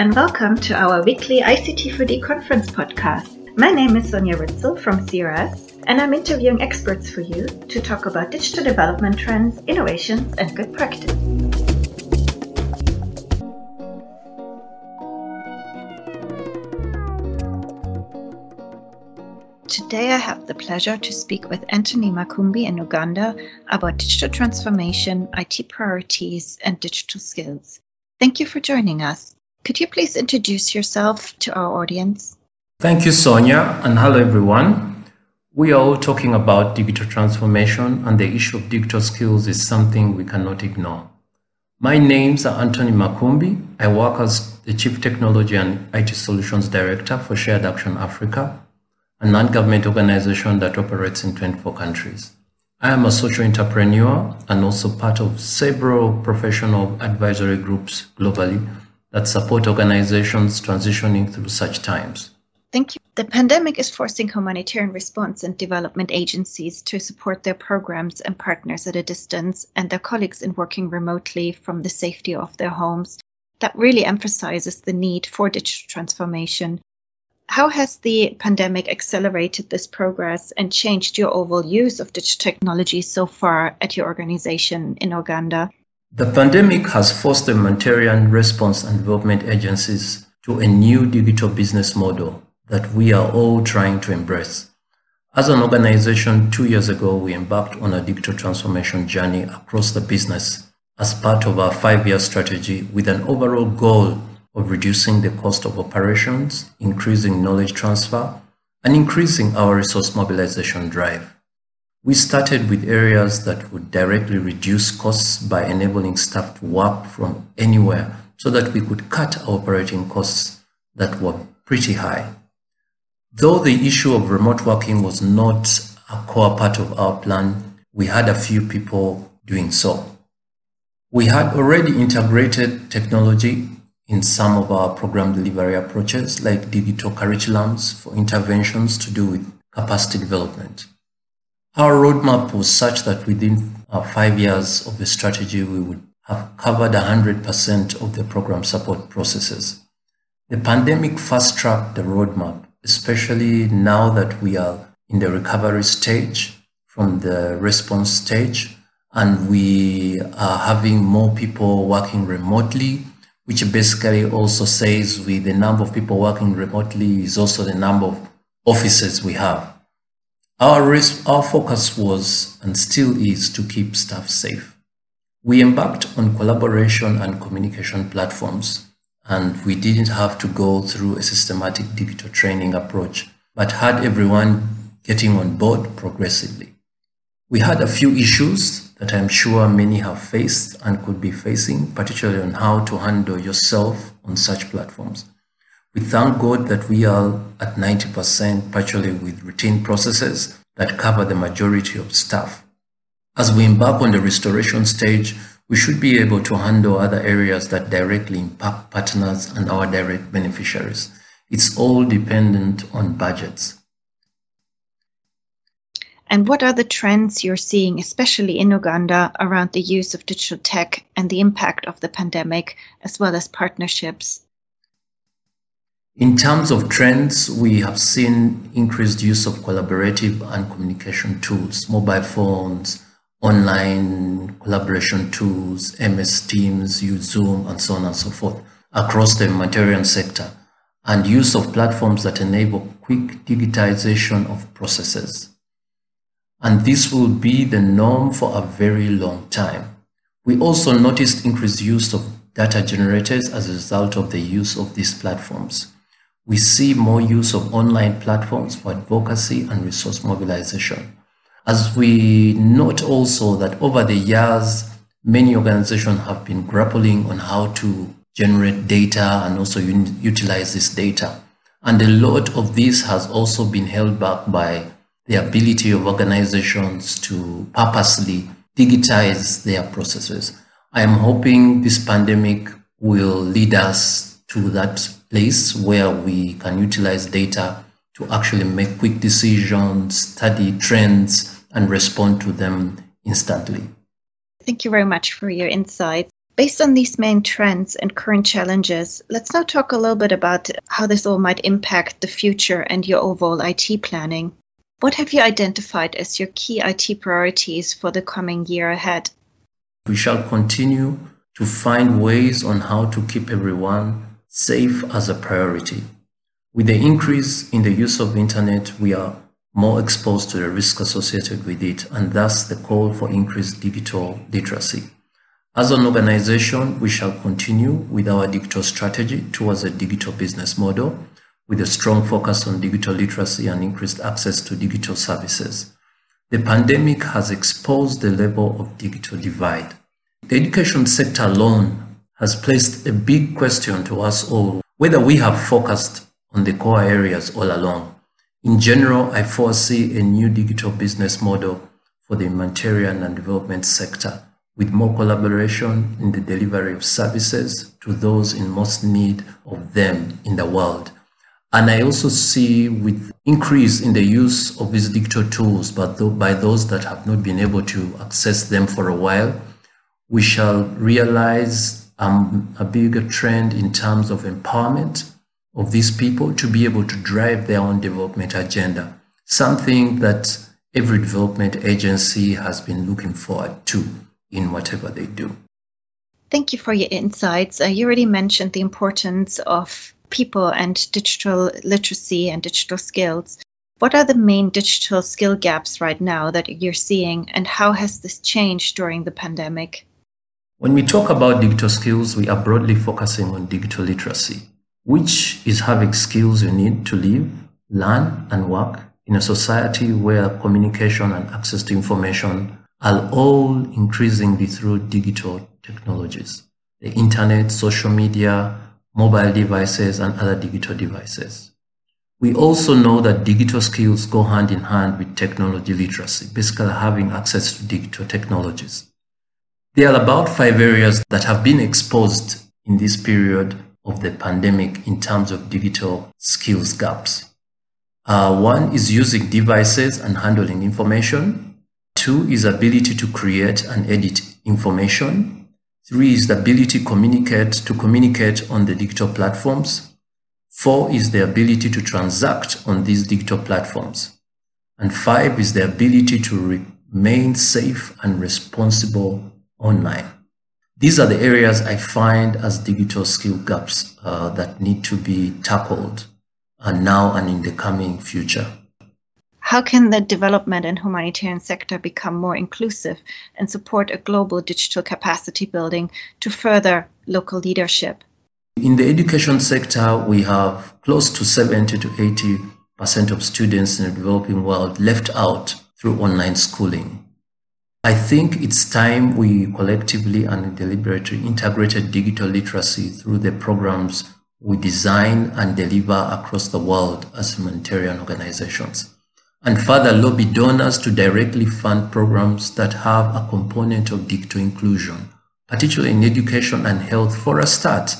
and welcome to our weekly ICT4D conference podcast. My name is Sonia Ritzel from CRS, and I'm interviewing experts for you to talk about digital development trends, innovations, and good practice. Today I have the pleasure to speak with Anthony Makumbi in Uganda about digital transformation, IT priorities, and digital skills. Thank you for joining us. Could you please introduce yourself to our audience? Thank you, Sonia, and hello, everyone. We are all talking about digital transformation, and the issue of digital skills is something we cannot ignore. My names Anthony Makumbi. I work as the Chief Technology and IT Solutions Director for Shared Action Africa, a non-government organization that operates in 24 countries. I am a social entrepreneur and also part of several professional advisory groups globally that support organizations transitioning through such times. Thank you. The pandemic is forcing humanitarian response and development agencies to support their programs and partners at a distance and their colleagues in working remotely from the safety of their homes. That really emphasizes the need for digital transformation how has the pandemic accelerated this progress and changed your overall use of digital technology so far at your organization in Uganda? The pandemic has forced the humanitarian response and development agencies to a new digital business model that we are all trying to embrace. As an organization, two years ago, we embarked on a digital transformation journey across the business as part of our five year strategy with an overall goal of reducing the cost of operations, increasing knowledge transfer, and increasing our resource mobilization drive. We started with areas that would directly reduce costs by enabling staff to work from anywhere so that we could cut our operating costs that were pretty high. Though the issue of remote working was not a core part of our plan, we had a few people doing so. We had already integrated technology in some of our program delivery approaches, like digital curriculums for interventions to do with capacity development. Our roadmap was such that within our five years of the strategy, we would have covered 100% of the program support processes. The pandemic fast tracked the roadmap, especially now that we are in the recovery stage from the response stage, and we are having more people working remotely which basically also says with the number of people working remotely is also the number of offices we have. Our, risk, our focus was and still is to keep staff safe. We embarked on collaboration and communication platforms, and we didn't have to go through a systematic digital training approach, but had everyone getting on board progressively. We had a few issues that I'm sure many have faced and could be facing, particularly on how to handle yourself on such platforms. We thank God that we are at 90%, particularly with routine processes that cover the majority of staff. As we embark on the restoration stage, we should be able to handle other areas that directly impact partners and our direct beneficiaries. It's all dependent on budgets. And what are the trends you're seeing, especially in Uganda, around the use of digital tech and the impact of the pandemic, as well as partnerships? In terms of trends, we have seen increased use of collaborative and communication tools, mobile phones, online collaboration tools, MS Teams, use Zoom, and so on and so forth across the humanitarian sector, and use of platforms that enable quick digitization of processes and this will be the norm for a very long time. We also noticed increased use of data generators as a result of the use of these platforms. We see more use of online platforms for advocacy and resource mobilization. As we note also that over the years, many organizations have been grappling on how to generate data and also utilize this data. And a lot of this has also been held back by the ability of organizations to purposely digitize their processes. I am hoping this pandemic will lead us to that place where we can utilize data to actually make quick decisions, study trends, and respond to them instantly. Thank you very much for your insights. Based on these main trends and current challenges, let's now talk a little bit about how this all might impact the future and your overall IT planning. What have you identified as your key IT priorities for the coming year ahead? We shall continue to find ways on how to keep everyone safe as a priority. With the increase in the use of internet, we are more exposed to the risk associated with it and thus the call for increased digital literacy. As an organization, we shall continue with our digital strategy towards a digital business model with a strong focus on digital literacy and increased access to digital services. The pandemic has exposed the level of digital divide. The education sector alone has placed a big question to us all whether we have focused on the core areas all along. In general, I foresee a new digital business model for the humanitarian and development sector with more collaboration in the delivery of services to those in most need of them in the world. And I also see with increase in the use of these digital tools, but by those that have not been able to access them for a while, we shall realize um, a bigger trend in terms of empowerment of these people to be able to drive their own development agenda, something that every development agency has been looking forward to in whatever they do. Thank you for your insights. Uh, you already mentioned the importance of people and digital literacy and digital skills. What are the main digital skill gaps right now that you're seeing, and how has this changed during the pandemic? When we talk about digital skills, we are broadly focusing on digital literacy, which is having skills you need to live, learn, and work in a society where communication and access to information are all increasingly through digital technologies, the internet, social media, mobile devices, and other digital devices. We also know that digital skills go hand in hand with technology literacy, basically having access to digital technologies. There are about five areas that have been exposed in this period of the pandemic in terms of digital skills gaps. Uh, one is using devices and handling information. Two is ability to create and edit information. Three is the ability communicate, to communicate on the digital platforms. Four is the ability to transact on these digital platforms. And five is the ability to remain safe and responsible online. These are the areas I find as digital skill gaps uh, that need to be tackled uh, now and in the coming future. How can the development and humanitarian sector become more inclusive and support a global digital capacity building to further local leadership? In the education sector, we have close to 70 to 80 percent of students in the developing world left out through online schooling. I think it's time we collectively and deliberately integrated digital literacy through the programs we design and deliver across the world as humanitarian organizations and further lobby donors to directly fund programs that have a component of digital inclusion, particularly in education and health for a start.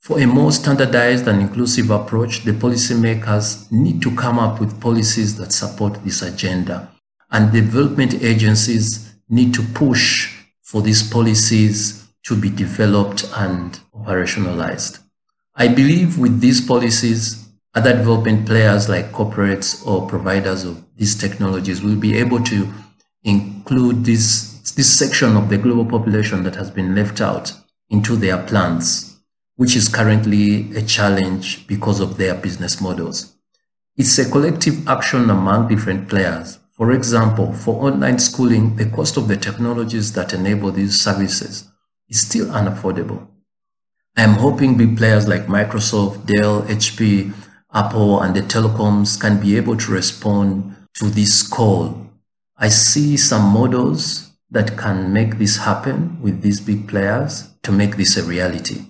For a more standardized and inclusive approach, the policymakers need to come up with policies that support this agenda, and development agencies need to push for these policies to be developed and operationalized. I believe with these policies, other development players like corporates or providers of these technologies will be able to include this, this section of the global population that has been left out into their plans, which is currently a challenge because of their business models. It's a collective action among different players. For example, for online schooling, the cost of the technologies that enable these services is still unaffordable. I'm hoping big players like Microsoft, Dell, HP, Apple and the telecoms can be able to respond to this call. I see some models that can make this happen with these big players to make this a reality.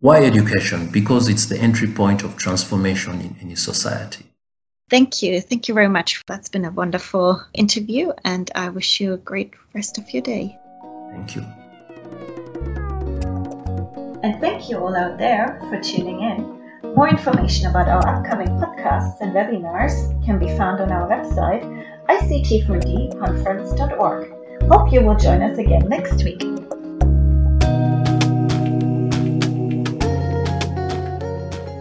Why education? Because it's the entry point of transformation in any society. Thank you. Thank you very much. That's been a wonderful interview, and I wish you a great rest of your day. Thank you. And thank you all out there for tuning in. More information about our upcoming podcasts and webinars can be found on our website, ict4dconference.org. Hope you will join us again next week.